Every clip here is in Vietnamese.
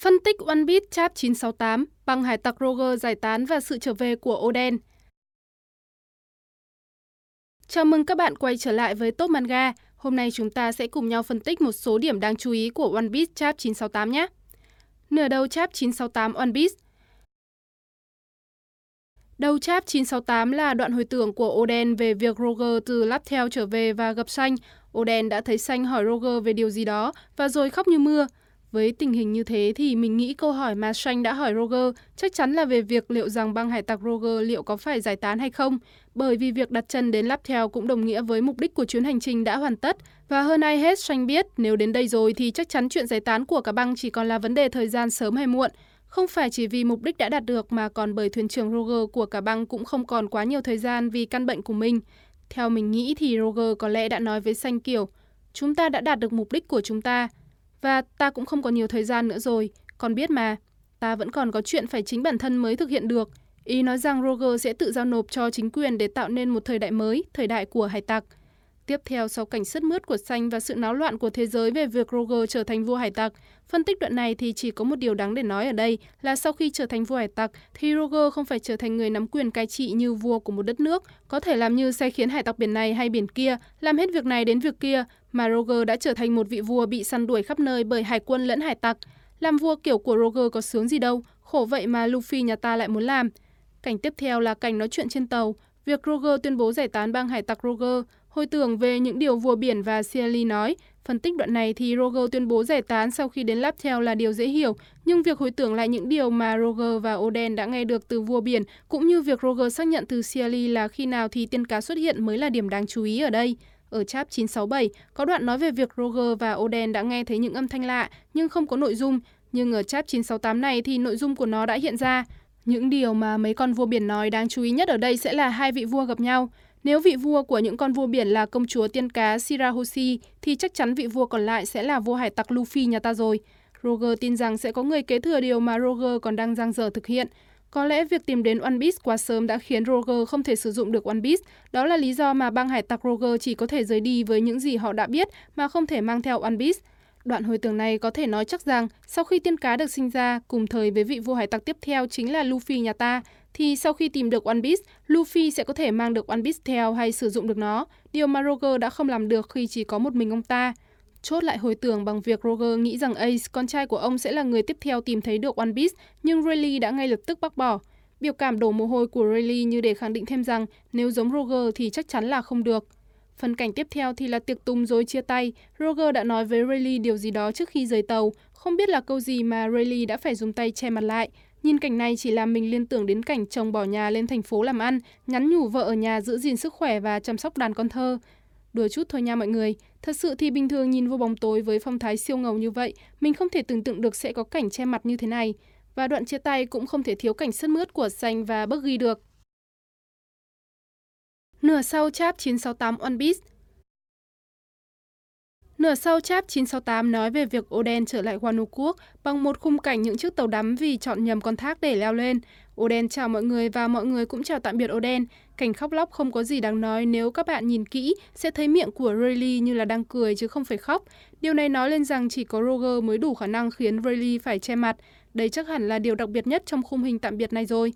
Phân tích One Chap 968, bằng hải tặc Roger giải tán và sự trở về của Oden. Chào mừng các bạn quay trở lại với Top Manga. Hôm nay chúng ta sẽ cùng nhau phân tích một số điểm đáng chú ý của One Piece Chap 968 nhé. Nửa đầu Chap 968 One Piece Đầu chap 968 là đoạn hồi tưởng của Oden về việc Roger từ Laptel trở về và gặp Xanh. Oden đã thấy Xanh hỏi Roger về điều gì đó và rồi khóc như mưa. Với tình hình như thế thì mình nghĩ câu hỏi mà Shanh đã hỏi Roger chắc chắn là về việc liệu rằng băng hải tặc Roger liệu có phải giải tán hay không, bởi vì việc đặt chân đến Laptel cũng đồng nghĩa với mục đích của chuyến hành trình đã hoàn tất. Và hơn ai hết, Shanh biết nếu đến đây rồi thì chắc chắn chuyện giải tán của cả băng chỉ còn là vấn đề thời gian sớm hay muộn. Không phải chỉ vì mục đích đã đạt được mà còn bởi thuyền trưởng Roger của cả băng cũng không còn quá nhiều thời gian vì căn bệnh của mình. Theo mình nghĩ thì Roger có lẽ đã nói với Xanh kiểu, chúng ta đã đạt được mục đích của chúng ta, và ta cũng không còn nhiều thời gian nữa rồi, con biết mà. Ta vẫn còn có chuyện phải chính bản thân mới thực hiện được. Ý nói rằng Roger sẽ tự giao nộp cho chính quyền để tạo nên một thời đại mới, thời đại của hải tặc. Tiếp theo sau cảnh sứt mướt của xanh và sự náo loạn của thế giới về việc Roger trở thành vua hải tặc, phân tích đoạn này thì chỉ có một điều đáng để nói ở đây là sau khi trở thành vua hải tặc thì Roger không phải trở thành người nắm quyền cai trị như vua của một đất nước, có thể làm như sai khiến hải tặc biển này hay biển kia, làm hết việc này đến việc kia, mà Roger đã trở thành một vị vua bị săn đuổi khắp nơi bởi hải quân lẫn hải tặc. Làm vua kiểu của Roger có sướng gì đâu, khổ vậy mà Luffy nhà ta lại muốn làm. Cảnh tiếp theo là cảnh nói chuyện trên tàu, việc Roger tuyên bố giải tán bang hải tặc Roger, hồi tưởng về những điều vua biển và Cieli nói. Phân tích đoạn này thì Roger tuyên bố giải tán sau khi đến Laptel là điều dễ hiểu, nhưng việc hồi tưởng lại những điều mà Roger và Oden đã nghe được từ vua biển, cũng như việc Roger xác nhận từ Cieli là khi nào thì tiên cá xuất hiện mới là điểm đáng chú ý ở đây. Ở chap 967, có đoạn nói về việc Roger và Oden đã nghe thấy những âm thanh lạ nhưng không có nội dung, nhưng ở chap 968 này thì nội dung của nó đã hiện ra. Những điều mà mấy con vua biển nói đáng chú ý nhất ở đây sẽ là hai vị vua gặp nhau. Nếu vị vua của những con vua biển là công chúa tiên cá Shirahoshi thì chắc chắn vị vua còn lại sẽ là vua hải tặc Luffy nhà ta rồi. Roger tin rằng sẽ có người kế thừa điều mà Roger còn đang giang dở thực hiện. Có lẽ việc tìm đến One Piece quá sớm đã khiến Roger không thể sử dụng được One Piece. Đó là lý do mà băng hải tặc Roger chỉ có thể rời đi với những gì họ đã biết mà không thể mang theo One Piece. Đoạn hồi tưởng này có thể nói chắc rằng sau khi tiên cá được sinh ra, cùng thời với vị vua hải tặc tiếp theo chính là Luffy nhà ta, thì sau khi tìm được One Piece, Luffy sẽ có thể mang được One Piece theo hay sử dụng được nó, điều mà Roger đã không làm được khi chỉ có một mình ông ta. Chốt lại hồi tưởng bằng việc Roger nghĩ rằng Ace, con trai của ông sẽ là người tiếp theo tìm thấy được One Piece, nhưng Rayleigh đã ngay lập tức bác bỏ. Biểu cảm đổ mồ hôi của Rayleigh như để khẳng định thêm rằng nếu giống Roger thì chắc chắn là không được. Phần cảnh tiếp theo thì là tiệc tùng rồi chia tay. Roger đã nói với Rayleigh điều gì đó trước khi rời tàu. Không biết là câu gì mà Rayleigh đã phải dùng tay che mặt lại. Nhìn cảnh này chỉ làm mình liên tưởng đến cảnh chồng bỏ nhà lên thành phố làm ăn, nhắn nhủ vợ ở nhà giữ gìn sức khỏe và chăm sóc đàn con thơ. Đùa chút thôi nha mọi người. Thật sự thì bình thường nhìn vô bóng tối với phong thái siêu ngầu như vậy, mình không thể tưởng tượng được sẽ có cảnh che mặt như thế này. Và đoạn chia tay cũng không thể thiếu cảnh sứt mướt của Xanh và Buggy được. Nửa sau chap 968 One Piece Nửa sau chap 968 nói về việc Oden trở lại Wano Quốc bằng một khung cảnh những chiếc tàu đắm vì chọn nhầm con thác để leo lên. Oden chào mọi người và mọi người cũng chào tạm biệt Oden. Cảnh khóc lóc không có gì đáng nói nếu các bạn nhìn kỹ sẽ thấy miệng của Rayleigh như là đang cười chứ không phải khóc. Điều này nói lên rằng chỉ có Roger mới đủ khả năng khiến Rayleigh phải che mặt. Đây chắc hẳn là điều đặc biệt nhất trong khung hình tạm biệt này rồi.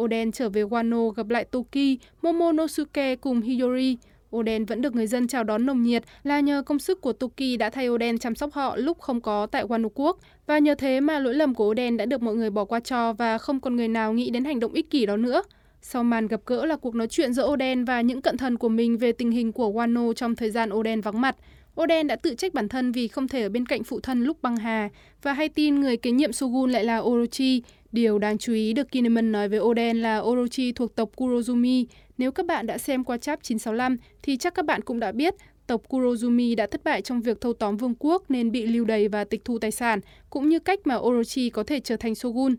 Oden trở về Wano gặp lại Toki, Momonosuke cùng Hiyori. Oden vẫn được người dân chào đón nồng nhiệt là nhờ công sức của Tuki đã thay Oden chăm sóc họ lúc không có tại Wano Quốc. Và nhờ thế mà lỗi lầm của Oden đã được mọi người bỏ qua cho và không còn người nào nghĩ đến hành động ích kỷ đó nữa. Sau màn gặp gỡ là cuộc nói chuyện giữa Oden và những cận thần của mình về tình hình của Wano trong thời gian Oden vắng mặt. Oden đã tự trách bản thân vì không thể ở bên cạnh phụ thân lúc băng hà và hay tin người kế nhiệm Shogun lại là Orochi. Điều đáng chú ý được Kinemon nói với Oden là Orochi thuộc tộc Kurozumi. Nếu các bạn đã xem qua chap 965 thì chắc các bạn cũng đã biết tộc Kurozumi đã thất bại trong việc thâu tóm vương quốc nên bị lưu đày và tịch thu tài sản, cũng như cách mà Orochi có thể trở thành Shogun.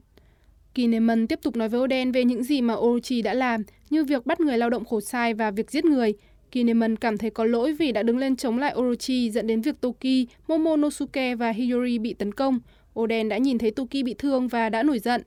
Kinemon tiếp tục nói với Oden về những gì mà Orochi đã làm, như việc bắt người lao động khổ sai và việc giết người. Kinemon cảm thấy có lỗi vì đã đứng lên chống lại Orochi dẫn đến việc Toki, Momonosuke và Hiyori bị tấn công. Oden đã nhìn thấy Toki bị thương và đã nổi giận.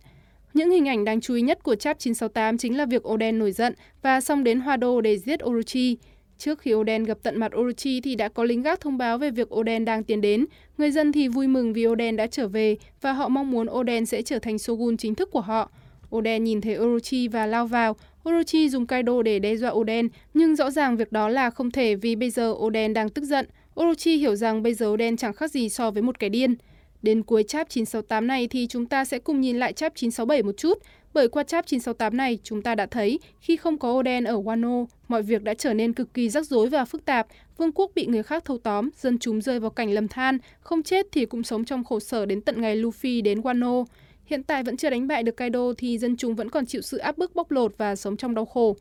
Những hình ảnh đáng chú ý nhất của chap 968 chính là việc Oden nổi giận và xông đến Hoa Đô để giết Orochi. Trước khi Oden gặp tận mặt Orochi thì đã có lính gác thông báo về việc Oden đang tiến đến. Người dân thì vui mừng vì Oden đã trở về và họ mong muốn Oden sẽ trở thành Shogun chính thức của họ. Oden nhìn thấy Orochi và lao vào. Orochi dùng Kaido để đe dọa Oden, nhưng rõ ràng việc đó là không thể vì bây giờ Oden đang tức giận. Orochi hiểu rằng bây giờ Oden chẳng khác gì so với một kẻ điên. Đến cuối chap 968 này thì chúng ta sẽ cùng nhìn lại chap 967 một chút, bởi qua chap 968 này chúng ta đã thấy khi không có Oden ở Wano, mọi việc đã trở nên cực kỳ rắc rối và phức tạp, vương quốc bị người khác thâu tóm, dân chúng rơi vào cảnh lầm than, không chết thì cũng sống trong khổ sở đến tận ngày Luffy đến Wano. Hiện tại vẫn chưa đánh bại được Kaido thì dân chúng vẫn còn chịu sự áp bức bóc lột và sống trong đau khổ.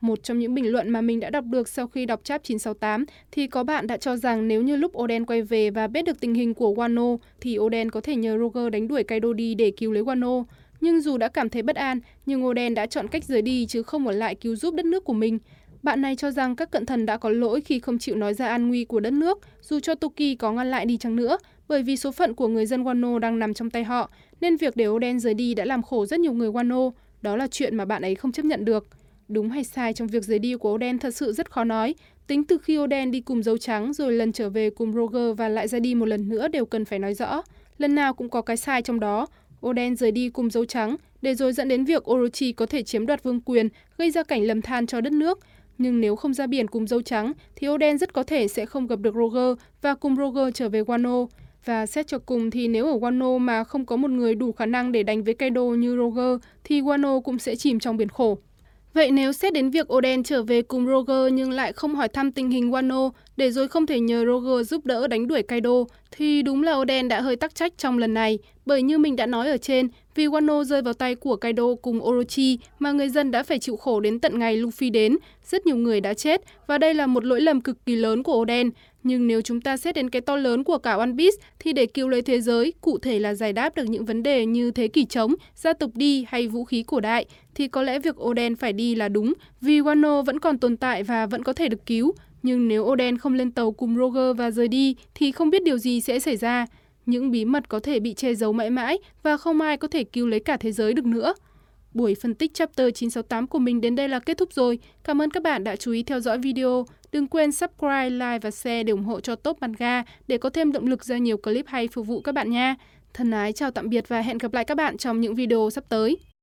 Một trong những bình luận mà mình đã đọc được sau khi đọc chap 968 thì có bạn đã cho rằng nếu như lúc Oden quay về và biết được tình hình của Wano thì Oden có thể nhờ Roger đánh đuổi Kaido đi để cứu lấy Wano. Nhưng dù đã cảm thấy bất an, nhưng Oden đã chọn cách rời đi chứ không ở lại cứu giúp đất nước của mình. Bạn này cho rằng các cận thần đã có lỗi khi không chịu nói ra an nguy của đất nước, dù cho Toki có ngăn lại đi chăng nữa, bởi vì số phận của người dân Wano đang nằm trong tay họ, nên việc để Oden rời đi đã làm khổ rất nhiều người Wano. Đó là chuyện mà bạn ấy không chấp nhận được. Đúng hay sai trong việc rời đi của Oden thật sự rất khó nói. Tính từ khi Oden đi cùng dấu trắng rồi lần trở về cùng Roger và lại ra đi một lần nữa đều cần phải nói rõ. Lần nào cũng có cái sai trong đó. Oden rời đi cùng dấu trắng để rồi dẫn đến việc Orochi có thể chiếm đoạt vương quyền, gây ra cảnh lầm than cho đất nước. Nhưng nếu không ra biển cùng dấu trắng thì Oden rất có thể sẽ không gặp được Roger và cùng Roger trở về Wano. Và xét cho cùng thì nếu ở Wano mà không có một người đủ khả năng để đánh với Kaido như Roger thì Wano cũng sẽ chìm trong biển khổ. Vậy nếu xét đến việc Oden trở về cùng Roger nhưng lại không hỏi thăm tình hình Wano để rồi không thể nhờ Roger giúp đỡ đánh đuổi Kaido, thì đúng là Oden đã hơi tắc trách trong lần này. Bởi như mình đã nói ở trên, vì Wano rơi vào tay của Kaido cùng Orochi mà người dân đã phải chịu khổ đến tận ngày Luffy đến, rất nhiều người đã chết và đây là một lỗi lầm cực kỳ lớn của Oden. Nhưng nếu chúng ta xét đến cái to lớn của cả One Piece thì để cứu lấy thế giới, cụ thể là giải đáp được những vấn đề như thế kỷ trống, gia tộc đi hay vũ khí cổ đại, thì có lẽ việc Oden phải đi là đúng vì Wano vẫn còn tồn tại và vẫn có thể được cứu. Nhưng nếu Oden không lên tàu cùng Roger và rời đi thì không biết điều gì sẽ xảy ra. Những bí mật có thể bị che giấu mãi mãi và không ai có thể cứu lấy cả thế giới được nữa. Buổi phân tích chapter 968 của mình đến đây là kết thúc rồi. Cảm ơn các bạn đã chú ý theo dõi video. Đừng quên subscribe, like và share để ủng hộ cho Top Manga để có thêm động lực ra nhiều clip hay phục vụ các bạn nha. Thân ái chào tạm biệt và hẹn gặp lại các bạn trong những video sắp tới.